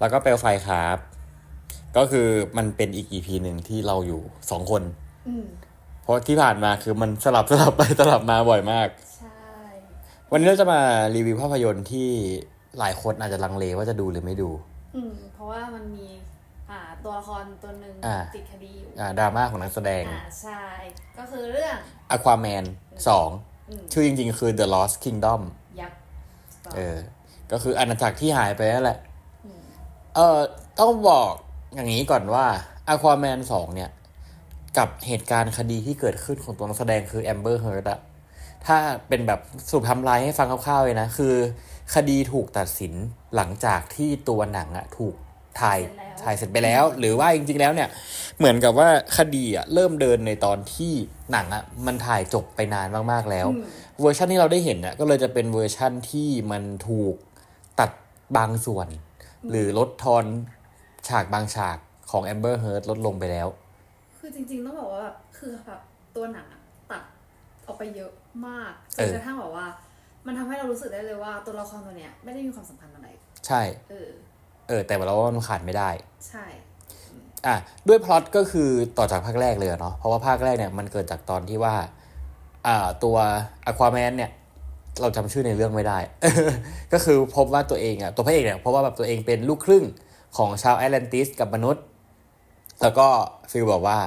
แล้วก็เปลวไฟครับ ก็คือมันเป็นอีกอีพีหนึ่งที่เราอยู่สองคนอืมเพราะที่ผ่านมาคือมันสลับสลับไปสลับมาบ่อยมากใช่วันนี้เราจะมารีวิวภาพยนตร์ที่หลายคนอาจจะลังเลว่าจะดูหรือไม่ดู อืม เพราะว่ามันมี อ่า ตัวละครตัวหนึ่งอ่าติดคดีอยู่ อ่าดราม่าของนักแสดง อ่า ใช่ ก็คือเรื่อง Aquaman สองอืมชื่อจริงๆ คือ The Lost Kingdom ยักษ์เออ ก็คืออาณาจักรที่หายไปนั่นแหละอืม เออต้องบอกอย่างนี้ก่อนว่า Aquaman สองเนี่ย กับเหตุการณ์คดีที่เกิดขึ้นของตัวนักแสดงคือ Amber Heard อะถ้าเป็นแบบสรุปไทำลายให้ฟังคร่าวๆเลยนะ คือ คดีถูกตัดสินหลังจากที่ตัวหนังอะถูกถ่ายเสร็จแล้วถ่ายเสร็จไปแล้ว หรือว่าจริง ๆ แล้วเนี่ย เหมือนกับว่าคดีอะเริ่มเดินในตอนที่หนังอะมันถ่ายจบไปนานมากๆแล้วอืมเวอร์ชันที่เราได้เห็นน่ะก็เลยจะเป็นเวอร์ชันที่มันถูกตัดบางส่วน หรือลดทอนฉากบางฉากของ Amber Heard ลดลงไปแล้ว คือจริงๆต้องบอกว่าแบบคือแบบตัวหนังอะตัดออกไปเยอะมากจเอนอกระทั่งแบบว่า มันทำให้เรารู้สึกได้เลยว่าตัวละครตัวเนี้ยไม่ได้มีความสำคัญอะไร ใช่ เออ เออ แต่เราว่ามันขาดไม่ได้ ใช่ อะ ด้วยพล็อตก็คือต่อจากภาคแรกเลยอะเนาะ เพราะว่าภาคแรกเนี่ยมันเกิดจากตอนที่ว่า อ่า ตัว Aquaman เนี่ย เราจำชื่อในเรื่องไม่ได้ ก็คือพบว่าตัวเองอะตัวพระเอกเนี่ยพบว่าแบบตัวเองเป็นลูกครึ่งของชาวแอตแลนติสกับมนุษย์ แล้วก็ feel บอกว่า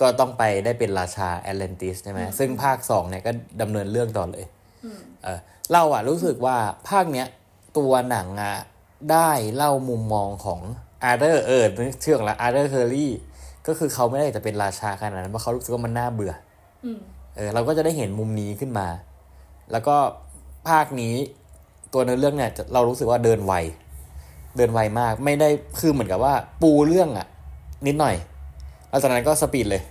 ก็ต้องไปได้เป็นราชาแอตแลนติสใช่ไหมซึ่งภาคสองเนี่ยก็ดำเนินเรื่องต่อเลยอืมเออเราอะรู้สึกว่าภาคเนี้ยตัวหนังอะได้เล่ามุมมองของอาร์เธอร์เออนึกชื่อของละอาร์เธอร์เคอร์รี่ก็คือเขาไม่ได้จะเป็นราชาขนาดนั้นเพราะเขารู้สึกว่ามันน่าเบื่ออืมเออเราก็จะได้เห็นมุมนี้ขึ้นมา แล้วก็ภาคนี้ตัวเนื้อเรื่องเนี่ยจะเรารู้สึกว่าเดินไว เดินไวมาก ไม่ได้คือเหมือนกับว่าปูเรื่องอะนิดหน่อย แล้วจากนั้นก็ speed เลย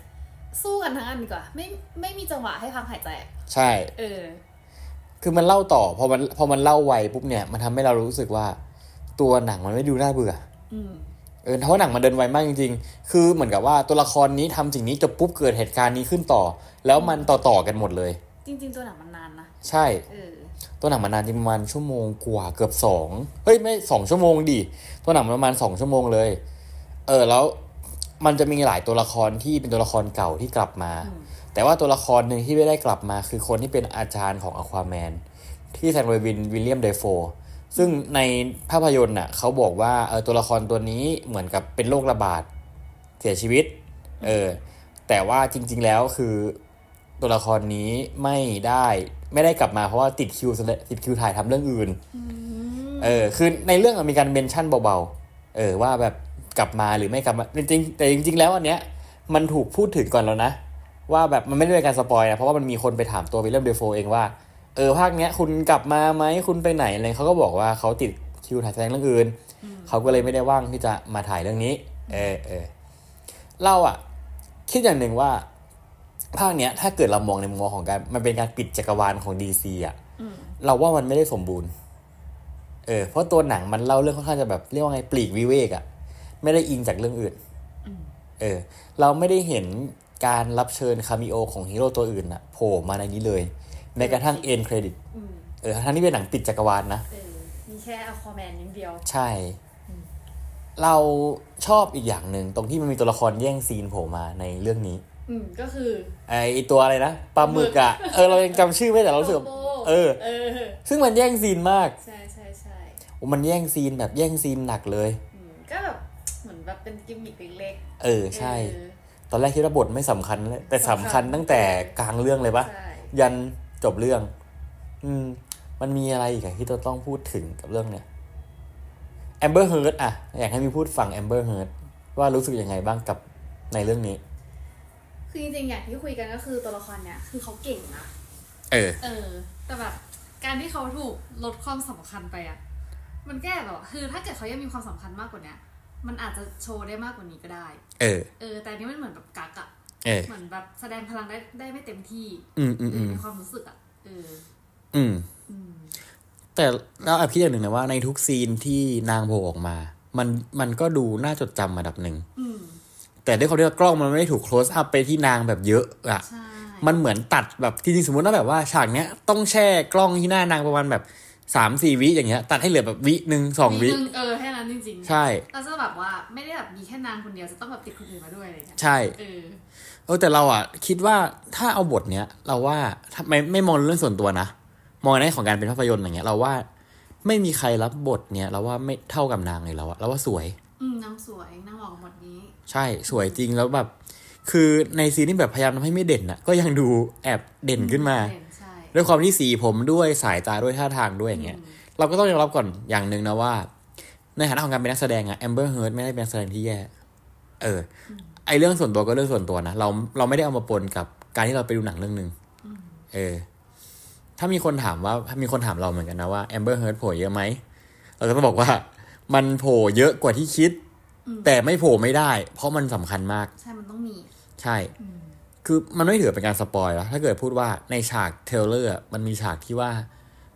สู้กันทั้งอันดีกว่า ไม่ไม่มีจังหวะให้พักหายใจอะใช่ เออ คือมันเล่าต่อพอมันพอมันเล่าไวปุ๊บเนี่ย มันทำให้เรารู้สึกว่า ตัวหนังมันไม่ดูน่าเบื่อ อืมเออเพราะหนังมันเดินไวมากจริงๆ คือเหมือนกับว่าตัวละครนี้ทำสิ่งนี้จบปุ๊บเกิดเหตุการณ์นี้ขึ้นต่อ แล้วมันต่อต่อๆกันหมดเลย จริง ๆ ตัวหนังมันนานนะ ใช่เออตัวหนังมันนานจริงประมาณชั่วโมงกว่าเกือบสองเฮ้ยไม่สองชั่วโมงดิตัวหนังมันประมาณสองชั่วโมงเลย เออแล้วมันจะมีหลายตัวละครที่เป็นตัวละครเก่าที่กลับมาอืมแต่ว่าตัวละครหนึ่งที่ไม่ได้กลับมา คือคนที่เป็นอาจารย์ของอควาแมนที่แสดงโดยวิลเลียมเดโฟซึ่งในภาพยนตร์น่ะเขาบอกว่าเออตัวละครตัวนี้เหมือนกับเป็นโรคระบาดเสียชีวิต เออแต่ว่าจริง ๆ แล้วคือ ตัวละครนี้ไม่ได้ไม่ได้กลับมาเพราะว่าติดคิวติดคิวถ่ายทำเรื่องอื่น เออ คือในเรื่องอะมีการ mention เบาๆ เออ ว่าแบบกลับมาหรือไม่กลับมาจริงๆแต่จริง ๆ แล้วอันเนี้ย มันถูกพูดถึงก่อนแล้วนะ ว่าแบบมันไม่ได้เป็นการ spoil นะ เพราะว่ามันมีคนไปถามตัววิลเลียมเดโฟเองว่า เออภาคเนี้ยคุณกลับมาไหมคุณไปไหนอะไรเขาก็บอกว่าเขาติดคิวถ่ายแสดงเรื่องอื่น เขาก็เลยไม่ได้ว่างที่จะมาถ่ายเรื่องนี้ เออเออเราอะคิดอย่างหนึ่งว่า ภาคเนี้ยถ้าเกิดเรามองในมุมมองของการมันเป็นการปิดจักรวาลของดีซีอะอืมเราว่ามันไม่ได้สมบูรณ์ เออเพราะตัวหนังมันเล่าเรื่องค่อนข้างจะแบบเรียกว่าไงปลีกวิเวกอะไม่ได้อิงจากเรื่องอื่นเออ เราไม่ได้เห็นการรับเชิญ cameo ของฮีโร่ตัวอื่นอะโผล่มาในนี้เลยแม้กระทั่ง end credit อืมเออทั้งที่เป็นหนังปิดจักรวาลนะเออมีแค่อควาแมนอย่างเดียว ใช่ เราชอบอีกอย่างหนึ่งตรงที่มันมีตัวละครแย่ง scene โผล่มาในเรื่องนี้ อืมก็คือไอตัวอะไรนะปลาหมึกอะเออเรายังจำชื่อไม่ได้แต่เรารู้สึกว่าโบเออเออ ซึ่งมันแย่ง scene มาก ใช่ใช่ใช่โอ้มันแย่ง scene แบบแย่ง scene หนักเลยอืมก็แบบเหมือนแบบเป็นกิมมิคเล็กเออๆใช่เออตอนแรกคิดว่าบทไม่สำคัญเลยแต่สำคัญสำคัญตั้งแต่กลางเรื่องเลยปะใช่ยันจบเรื่อง อืม มันมีอะไรอีกอะที่เราต้องพูดถึงกับเรื่องเนี้ยแอมเบอร์เฮิร์ตอะอยากให้มีพูดฝั่งแอมเบอร์เฮิร์ตว่ารู้สึกยังไงบ้างกับในเรื่องนี้ คือจริงๆอย่างที่คุยกันก็คือตัวละครเนี้ยคือเขาเก่งนะเออ เออ แต่แบบการที่เขาถูกลดความสำคัญไปอะมันแก้แบบคือถ้าเกิดเขายังมีความสำคัญมากกว่าเนี้ยมันอาจจะโชว์ได้มากกว่านี้ก็ได้ เออ เออ แต่อันนี้มันเหมือนแบบกักอะเออเหมือนแบบแสดงพลังได้ได้ไม่เต็มที่ อืมอืมเออือมในความรู้สึกอะเอออืมอืม แต่เราแอบคิดอย่างหนึ่งนะว่าในทุกซีนที่นางโผล่ออกมา มันมันก็ดูน่าจดจำระดับหนึ่งอืม แต่ด้วยความที่ว่ากล้องมันไม่ได้ถูก close up ไปที่นางแบบเยอะอะใช่มันเหมือนตัดแบบจริงๆสมมติว่าแบบว่าฉากเนี้ยต้องแช่กล้องที่หน้านางประมาณแบบสามสี่วิอย่างเงี้ย ตัดให้เหลือแบบวิหนึ่งสองวิหนึ่เออแค่นั้นนั้นจริงๆ ใช่เราจะแบบว่าไม่ได้แบบมีแค่นางคนเดียวจะต้องแบบติดคนอื่นมาด้วยอะไรอย่างเงี้ยใช่เออเออแต่เราอะคิดว่าถ้าเอาบทเนี้ยเราว่าถ้าไม่ไม่มองเรื่องส่วนตัวนะมองในแง่ของการเป็นภาพยนตร์อย่างเงี้ย เราว่าไม่มีใครรับบทเนี้ยเราว่าไม่เท่ากับนางเลยเราอะเราว่าสวย อืมนางสวยนางเหมาะกับหมดนี้ ใช่สวยจริงแล้วแบบ คือในซีนที่แบบพยายามทำให้ไม่เด่นอะก็ยังดูแอบเด่นขึ้นมา เด่นใช่ด้วยความที่สีผมด้วยสายตาด้วยท่าทางด้วยอย่างเงี้ย เราก็ต้องยอมรับก่อนอย่างหนึ่งนะว่า ในฐานะของการเป็นนักแสดงอะแอมเบอร์เฮิร์ไม่ได้เป็นนักแสดงที่แย่ เออ ไอเรื่องส่วนตัวก็เรื่องส่วนตัวนะเราเราไม่ได้เอามาปนกับการที่เราไปดูหนังเรื่องหนึ่งเออ ถ้ามีคนถามว่าถ้ามีคนถามเราเหมือนกันนะว่าแอมเบอร์เฮิร์ตโผล่เยอะไหมเราก็ต้องบอกว่า มันโผล่เยอะกว่าที่คิด แต่ไม่โผล่ไม่ได้ เพราะมันสำคัญมาก ใช่ มันต้องมี ใช่ คือมันไม่ถือเป็นการ spoil แล้วถ้าเกิดพูดว่าในฉาก trailer อะมันมีฉากที่ว่า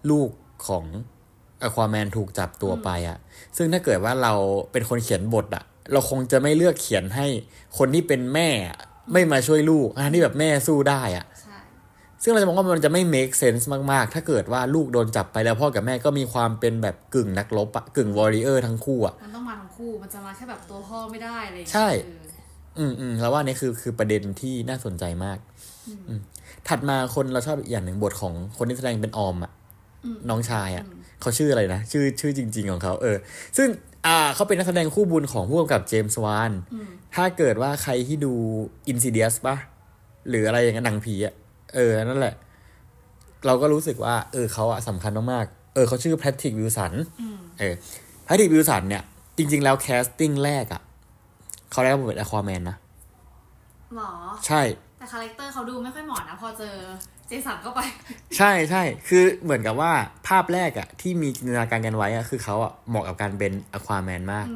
ลูกของอควาแมนถูกจับตัวไปอะซึ่งถ้าเกิดว่าเราเป็นคนเขียนบทอะเราคงจะไม่เลือกเขียนให้คนที่เป็นแม่อะไม่มาช่วยลูกทั้งที่แบบแม่สู้ได้อะใช่ ซึ่งเราจะมองว่ามันจะไม่ make sense มาก ๆ ถ้าเกิดว่าลูกโดนจับไปแล้วพ่อกับแม่ก็มีความเป็นแบบกึ่งนักรบอะกึ่งวอริเออร์ทั้งคู่อะมันต้องมาทั้งคู่ มันจะมาแค่แบบตัวพ่อไม่ได้อะไรอย่างเงี้ยใช่เอออืมอืมแล้วว่านี่คือคือประเด็นที่น่าสนใจมาก อืมถัดมาคนเราชอบอีกอย่างหนึ่งบทของคนที่แสดงเป็นออมอะน้องชายอะเขาชื่ออะไรนะ ชื่อชื่อจริง ๆ ของเขาเออ ซึ่งอ่าเขาเป็นนักแสดงคู่บุญของผู้กำกับเจมส์วานถ้าเกิดว่าใครที่ดู Insidious ปะหรืออะไรอย่างนั้นหนังผีอะ เออ นั่นแหละ เราก็รู้สึกว่า เออเขาอะสำคัญมากๆ เออเขาชื่อแพทริกวิลสัน เออแพทริกวิลสันเนี่ย จริง ๆ แล้ว casting แรกอะเขาได้รับบทเป็นอควาแมนนะหรอ ใช่ แต่ character เขาดูไม่ค่อยเหมาะนะ พอเจอเจสันเข้าไป ใช่ใช่ คือเหมือนกับว่าภาพแรกอะที่มีจินตนาการกันไว้อะคือเขาอะเหมาะกับการเป็นอควาแมนมาก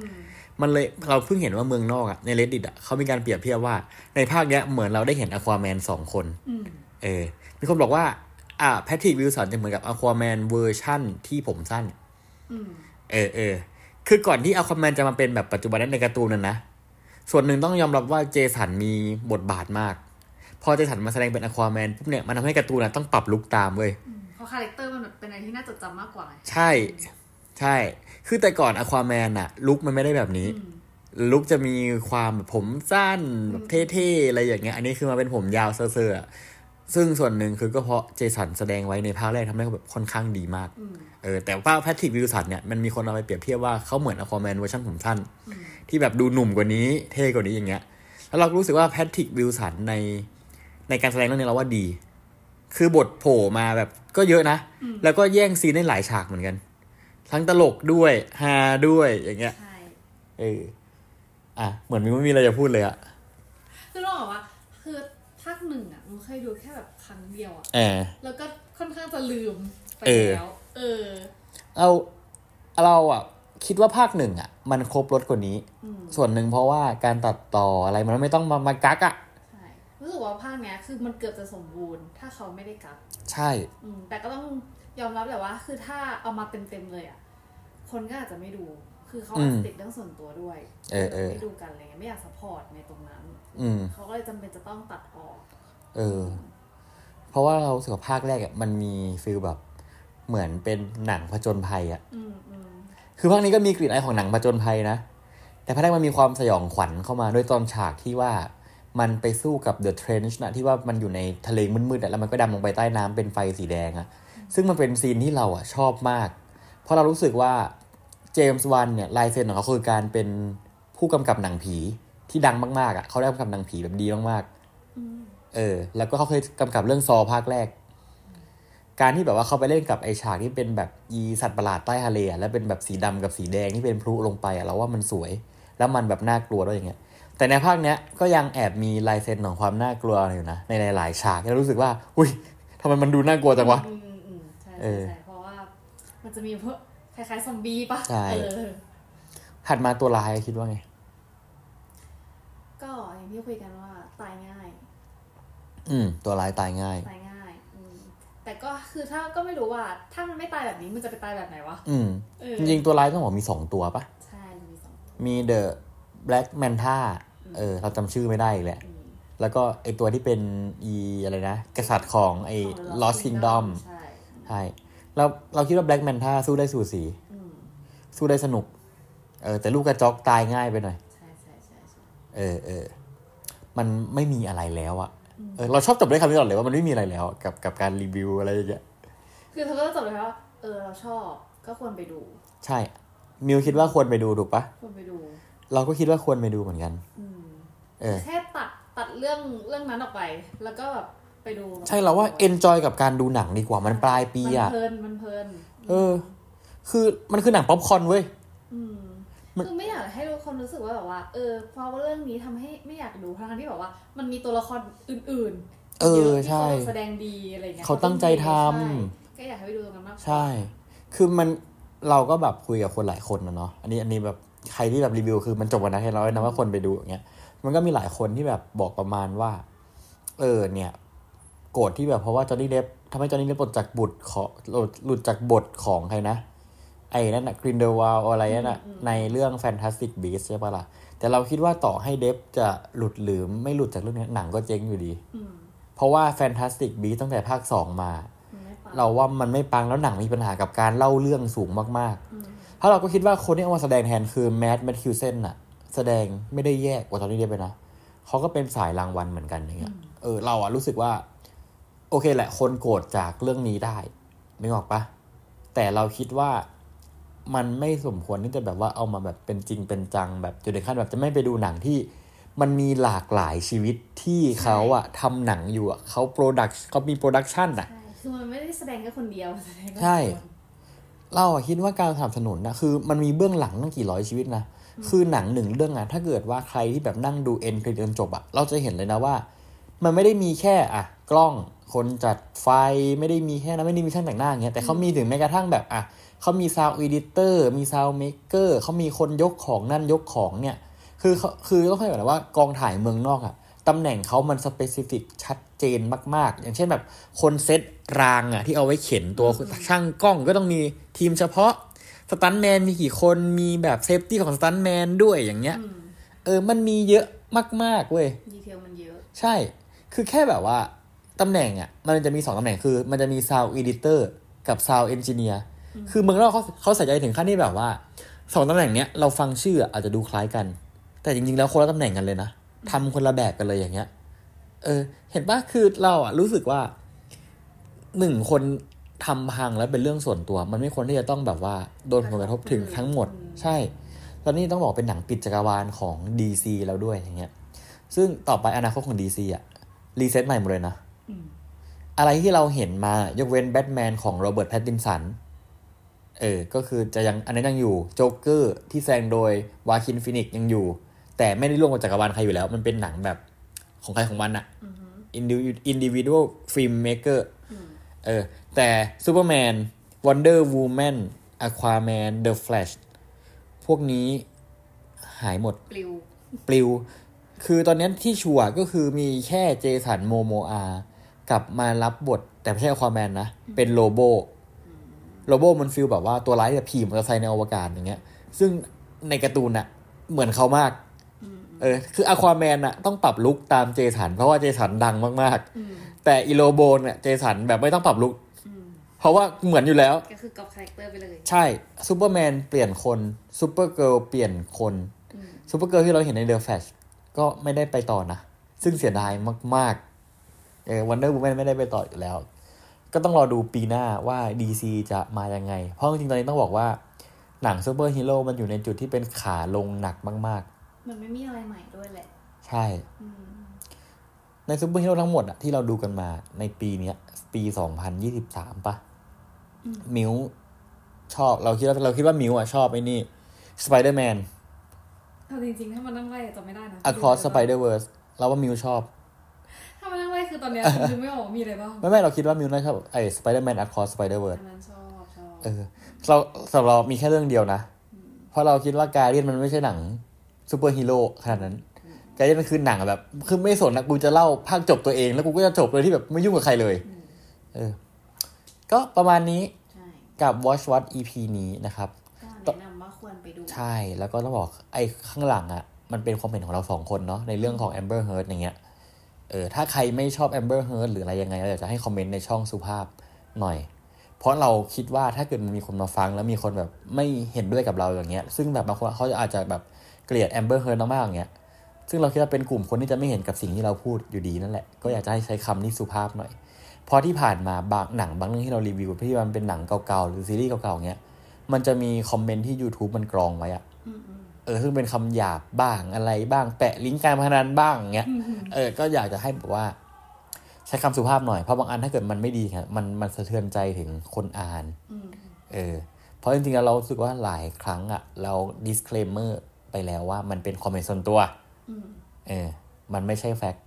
มันเลยเราเพิ่งเห็นว่าเมืองนอกอะใน reddit อะเขามีการเปรียบเทียบว่าในภาคเนี้ยเหมือนเราได้เห็นอควาแมนสองคนอืม เออมีคนบอกว่า อ่าแพทริกวิลสันจะเหมือนกับอควาแมนเวอร์ชั่นที่ผมสั้นอืมเออเออคือก่อนที่อควาแมนจะมาเป็นแบบปัจจุบันนั้นในการ์ตูนนั่นนะ ส่วนหนึ่งต้องยอมรับว่าเจสันมีบทบาทมาก พอเจสันมาแสดงเป็นอควาแมนปุ๊บเนี่ยมันทำให้การ์ตูนอะต้องปรับลุคตามเว้ยอืมเพราะ character มันแบบเป็นอะไรที่น่าจดจำมากกว่าไงใช่ ใช่ คือแต่ก่อนอควาแมนอะ look มันไม่ได้แบบนี้อืม look จะมีความแบบผมสั้นแบบเท่ๆอะไรอย่างเงี้ย อันนี้คือมาเป็นผมยาวเซอร์ๆอะ ซึ่งส่วนหนึ่งคือก็เพราะเจสันแสดงไว้ในภาคแรกทำให้เขาแบบค่อนข้างดีมากอืมเออแต่ว่าแพทริกวิลสันเนี่ยมันมีคนเอาไปเปรียบเทียบว่าเขาเหมือนอควาแมนเวอร์ชันผมสั้น ที่แบบดูหนุ่มกว่านี้เท่กว่านี้อย่างเงี้ย แล้วเรารู้สึกว่าแพทริกวิลสันในในการแสดงเรื่องนี้เราว่าดี คือบทโผล่มาแบบก็เยอะนะ แล้วก็แย่งซีนได้หลายฉากเหมือนกัน ทั้งตลกด้วยฮาด้วยอย่างเงี้ยใช่เอออะเหมือนมึงไม่มีอะไรจะพูดเลยอะคือต้องบอกว่าคือภาค หนึ่งอะมันเคยดูแค่แบบครั้งเดียวอะเออแล้วก็ค่อนข้างจะลืมไปเออแล้วเออเราเราอะ คิดว่าภาคหนึ่งอะ มันครบรถกว่านี้อืมส่วนหนึ่งเพราะว่าการตัดต่ออะไรมันไม่ต้องมามากักอะใช่รู้สึกว่าภาคเนี้ยคือมันเกือบจะสมบูรณ์ ถ้าเขาไม่ได้กลับใช่อืมแต่ก็ต้องยอมรับแหละว่า คือถ้าเอามาเต็มๆเลยอะคนก็อาจจะไม่ดูคือเขาอาจอืจะมติดเรื่องส่วนตัวด้วยเออเออไม่ดูกันอะไรเงี้ยไม่อยาก support ในตรงนั้นอืมเขาก็เลยจำเป็นจะต้องตัดออก เออ เพราะว่าเรารู้สึกว่าภาคแรกอะมันมี feel แบบเหมือนเป็นหนังผจญภัยอะอืมอืมคือภาคนี้ก็มีกลิ่นอายของหนังผจญภัยนะ แต่ภาคแรกมันมีความสยองขวัญเข้ามาด้วยตอนฉากที่ว่ามันไปสู้กับ The Trench นะที่ว่ามันอยู่ในทะเลมืดๆอะแล้วมันก็ดำลงไปใต้น้ำเป็นไฟสีแดงอะซึ่งมันเป็นซีนที่เราอะชอบมาก เพราะเรารู้สึกว่าเจมส์วันเนี่ยลายเซ็นของเขาคือการเป็นผู้กำกับหนังผีที่ดังมากๆอะเขาได้กำกับหนังผีแบบดีมากๆ เออ แล้วก็เขาเคยกำกับเรื่องซอภาคแรก การที่แบบว่าเขาไปเล่นกับไอฉากที่เป็นแบบอีสัตว์ประหลาดใต้ทะเลอะแล้วเป็นแบบสีดำกับสีแดงที่เป็นพลุลงไปอะเราว่ามันสวย แล้วมันแบบน่ากลัวด้วยอย่างเงี้ย แต่ในภาคเนี้ยก็ยังแอบมีลายเซ็นของความน่ากลัวอยู่นะในหลายๆฉากที่เรารู้สึกว่าอุ้ยทำไมมันดูน่ากลัวจังวะอืมอืมอืมใช่เอใช่อใช่เพราะว่ามันจะมีพวกคล้ายๆซอมบี้ปะใช่เออถัดมาตัวร้ายคิดว่าไง ก็อย่างที่คุยกันว่าตายง่าย อืมตัวร้ายตายง่าย ตายง่ายอืมแต่ก็คือถ้าก็ไม่รู้ว่า ถ้ามันไม่ตายแบบนี้มันจะไปตายแบบไหนวะอืมเออจริงๆตัวร้ายต้องบอกมีสองตัวปะใช่มันมีสองตัวมี The Black Manta เออ เราจำชื่อไม่ได้อีกแหละ อืมแล้วก็ไอตัวที่เป็นอีอะไรนะ กษัตริย์ของไอ ของ The Lost Kingdom ใช่ใช่เราเราคิดว่า Black Manta สู้ได้สูสี อืมสู้ได้สนุก เออ แต่ลูกกระจอกตายง่ายไปหน่อย ใช่ใช่ใช่ใช่เออเออ มันไม่มีอะไรแล้วอะ เออเราชอบจบด้วยคำนี้ก่อนเลยว่ามันไม่มีอะไรแล้ว กับกับการรีวิวอะไรอย่างเงี้ยคือเธอก็จบเลยว่าเออเราชอบก็ควรไปดู ใช่ มิวคิดว่าควรไปดูถูกปะควรไปดู เราก็คิดว่าควรไปดูเหมือนกันอืมเออแค่ตัดตัดเรื่องเรื่องนั้นออกไป แล้วก็แบบไปดู ใช่เราว่า enjoy กับการดูหนังดีกว่ามันปลายปีอะมันเพลินมันเพลินเออ คือมันคือหนังป๊อปคอร์นเว้ยอืมมัน คือไม่อยากให้ทุกคนรู้สึกว่าแบบว่า เออเพราะว่าเรื่องนี้ทำให้ไม่อยากดูทั้งๆที่แบบว่า มันมีตัวละครอื่นๆ เออเยะที่ใช่เขาแสดงดีอะไรเงี้ยเขาตั้งใจทำใช่ก็อยากให้ไปดูตรงนั้นมากกว่าใช่ คือมันเราก็แบบคุยกับคนหลายคนนะเนาะอันนี้อันนี้แบบใครที่แบบรีวิวคือมันจบวันนั้นให้เราเลยนะว่าคนไปดูอย่างเงี้ยมันก็มีหลายคนที่แบบบอกประมาณว่า เออเนี่ย โกรธที่แบบเพราะว่าจอห์นนี่เดฟทำให้จอห์นนี่เดฟหลุดจากบุตรของหลุดหลุดจากบทของใครนะ ไอ้นั่นนะกรินเดวาลอะไรนั่นน่ะในเรื่อง Fantastic Beasts ใช่ปะล่ะ แต่เราคิดว่าต่อให้เดฟจะหลุดหรือไม่หลุดจากเรื่องนี้หนังก็เจ๊งอยู่ดีอืมเพราะว่า Fantastic Beasts ตั้งแต่ภาคสองมามันไม่ปังเราว่ามันไม่ปังแล้วหนังมีปัญหากับการเล่าเรื่องสูงมากอืมๆถ้าเราก็คิดว่าคนที่เอามาแสดงแทนคือแมดแมทคิวเซนน่ะแสดงไม่ได้แยกกว่าตอนนี้ได้ไปนะเขาก็เป็นสายรางวัลเหมือนกันอย่างเงี้ยเออเราอะรู้สึกว่า โอเคแหละคนโกรธจากเรื่องนี้ได้นึกออกปะแต่เราคิดว่า มันไม่สมควรที่จะแบบว่าเอามาแบบเป็นจริงเป็นจังแบบจนถึงขั้นแบบจะไม่ไปดูหนังที่มันมีหลากหลายชีวิตที่เขาอะทำหนังอยู่อะเขา product เขามี production อะใช่คือมันไม่ได้แสดงแค่คนเดียวแสดงกับใช่คนเราอะคิดว่าการสนับสนุนนะคือมันมีเบื้องหลังตั้งกี่ร้อยชีวิตนะคือหนังหนึ่งเรื่องอะถ้าเกิดว่าใครที่แบบนั่งดู end credit จนจบอะเราจะเห็นเลยนะว่า มันไม่ได้มีแค่อะกล้องคนจัดไฟไม่ได้มีแค่นั้นไม่ได้มีช่างแต่งหน้าอย่างเงี้ยแต่เขามีถึงแม้กระทั่งแบบอะ เขามี sound editor มี sound maker เขามีคนยกของนั่นยกของเนี่ย คือเขาคือต้องให้แบบว่ากองถ่ายเมืองนอกอะตำแหน่งเขามัน specific ชัดเจนมาก ๆ อย่างเช่นแบบคนเซตรางอะที่เอาไว้เข็นตัวช่างกล้องก็ต้องมีทีมเฉพาะสตันแมนมีกี่คนมีแบบ safety ของสตันแมนด้วยอย่างเงี้ยอืมเออมันมีเยอะมาก ๆ เว้ยดีเทลมันเยอะ ใช่ คือแค่แบบว่าตำแหน่งอะ มันจะมีสองตำแหน่งคือ มันจะมี Sound Editor กับ Sound Engineer คือเมืองนอกเขาเขาใส่ใจถึงขั้นที่แบบว่าสองตำแหน่งเนี้ยเราฟังชื่ออาจจะดูคล้ายกัน แต่จริงๆแล้วคนละตำแหน่งกันเลยนะทำคนละแบบกันเลยอย่างเงี้ย เออ เห็นปะคือเราอะรู้สึกว่าหนึ่งคนทำพังแล้วเป็นเรื่องส่วนตัว มันไม่ควรที่จะต้องแบบว่าโดนผลกระทบถึงทั้งหมด ใช่ตอนนี้ต้องบอกเป็นหนังปิดจักรวาลของ DC แล้วด้วยอย่างเงี้ย ซึ่งต่อไปอนาคตของ DC อะ reset ใหม่หมดเลยนะอืมอะไรที่เราเห็นมายกเว้นแบทแมนของโรเบิร์ตแพตตินสัน เออ ก็คือจะยังอันนั้นยังอยู่โจ๊กเกอร์ที่แสดงโดยวาคินฟินิกยังอยู่ แต่ไม่ได้ร่วมกับจักรวาลใครอยู่แล้ว มันเป็นหนังแบบของใครของมันอะอือฮึ individual film maker อืมเออ แต่ซูเปอร์แมนวันเดอร์วูแมนอควาแมนเดอะแฟลชพวกนี้หายหมด ปลิว ปลิว คือตอนนี้ที่ชัวร์ก็คือมีแค่เจสันโมโมอากลับมารับบท แต่ไม่ใช่อควาแมนนะ เป็นโลโบ โลโบมัน feel แบบว่าตัวร้ายแบบผีมอเตอร์ไซค์ในอวกาศอย่างเงี้ย ซึ่งในการ์ตูนอะเหมือนเขามาก เออ คืออควาแมนอะต้องปรับ look ตามเจสัน เพราะว่าเจสันดังมากอืมๆแต่อีโลโบเนี่ยเจสันแบบไม่ต้องปรับ look อืมเพราะว่าเหมือนอยู่แล้ว ก็คือก๊อบ character ไปเลย ใช่ซูเปอร์แมนเปลี่ยนคนซูเปอร์เกิร์ลเปลี่ยนคนอืมซูเปอร์เกิร์ลที่เราเห็นในเดอะแฟลชก็ไม่ได้ไปต่อนะ ซึ่งเสียดายมากๆเออวันเดอร์ m ูแมนไม่ได้ไปต่ออยู่แล้ว ก็ต้องรอดูปีหน้าว่า DC จะมายังไง เพราะจริงๆตอนนี้ต้องบอกว่าหนังซูเปอร์ฮีโร่มันอยู่ในจุดที่เป็นขาลงหนักมากมันไม่มีอะไรใหม่ด้วยแหละๆใช่อืมในซูเปอร์ฮีโร่ทั้งหมดอะที่เราดูกันมาในปีเนี้ย ปี2023ปะมิวชอบเราคิดว่าเราคิดว่ามิวอะชอบไอ้นี่สไปเดอร์แมนเอาจริงๆ ถ้ามันนั่งไล่จำไม่ได้นะ Across Spider Verse เราว่ามิวชอบถ้ามันนั่งไล่ คือตอนเนี้ยคือไม่ออกมีอะไรบ้างไม่ไม่เราคิดว่ามิวน่าชอบไอ้ Spider-Man Across Spider-Verse อันนั้นชอบชอบเออเราสำหรับเรามีแค่เรื่องเดียวนะ เพราะเราคิดว่าการ์เดียนมันไม่ใช่หนังซูเปอร์ฮีโร่ขนาดนั้นการ์เดียนมันคือหนังแบบคือไม่สนนะกูจะเล่าภาคจบตัวเอง แล้วกูก็จะจบเลยที่แบบไม่ยุ่งกับใครเลย เออ ก็ประมาณนี้ใช่กับ Watch What EP นี้นะครับก็แนะนำว่าควรไปดู ใช่แล้วก็ต้องบอกไอ้ข้างหลังอะ่ะมันเป็นความเห็นของเราสองคนเนาะในเรื่องของ Amber Heard อย่างเงี้ย เออถ้าใครไม่ชอบ Amber Heard หรืออะไรยังไงเราอยากจะให้คอมเมนต์ในช่องสุภาพหน่อย เพราะเราคิดว่าถ้าเกิดมันมีคนมาฟังแล้วมีคนแบบไม่เห็นด้วยกับเราอย่างเงี้ย ซึ่งแบบบางคนเขาจะอาจจะแบบเกลียดแอมเบอร์เฮิร์ดมากๆอย่างเงี้ยซึ่งเราคิดว่าเป็นกลุ่มคนที่จะไม่เห็นกับสิ่งที่เราพูดอยู่ดีนั่นแหละ ก็อยากจะให้ใช้คำที่สุภาพหน่อย เพราะที่ผ่านมาบางหนังบางเรื่องที่เรารีวิวที่มันเป็นหนังเก่าๆหรือซีรีส์เก่าๆเงี้ย มันจะมีคอมเมนต์ที่ YouTube มันกรองไว้อะ เออซึ่งเป็นคำหยาบบ้างอะไรบ้าง แปะลิงก์การพนันบ้างเงี้ยเออก็อยากจะให้แบบว่า ใช้คำสุภาพหน่อยเพราะบางอันถ้าเกิดมันไม่ดีครับมันมันสะเทือนใจถึงคนอ่านอืมเออเพราะจริงๆแล้วเรารู้สึกว่าหลายครั้งอะเรา disclaimer ไปแล้วว่ามันเป็นคอมเมนต์ส่วนตัวอืมเออ มันไม่ใช่แฟกต์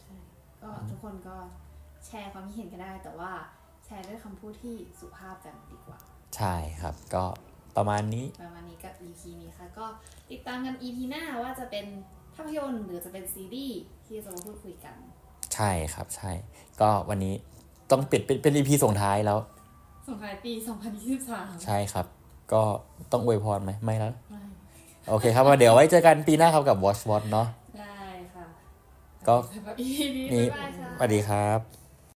ใช่ก็ทุกคนก็แชร์ความคิดเห็นกันได้ แต่ว่าแชร์ด้วยคำพูดที่สุภาพกันดีกว่า ใช่ครับก็ ประมาณนี้ ประมาณนี้กับ EP นี้ค่ะ ก็ติดตามกัน EP หน้าว่าจะเป็นภาพยนตร์หรือจะเป็นซีรีส์ที่จะมาพูดคุยกัน ใช่ครับใช่ ก็วันนี้ต้องปิดเป็นเป็น EP ส่งท้ายแล้ว ส่งท้ายปี 2023 ใช่ครับ ก็ต้องอวยพรไหมไม่แล้วไม่โอเคครับว่าเดี๋ยวไว้เจอกันปีหน้าครับกับ Watch Watch เนาะได้ค่ะ ก็สำหรับ EP นี้นี่บ๊ายบายค่ะสวัสดีครับ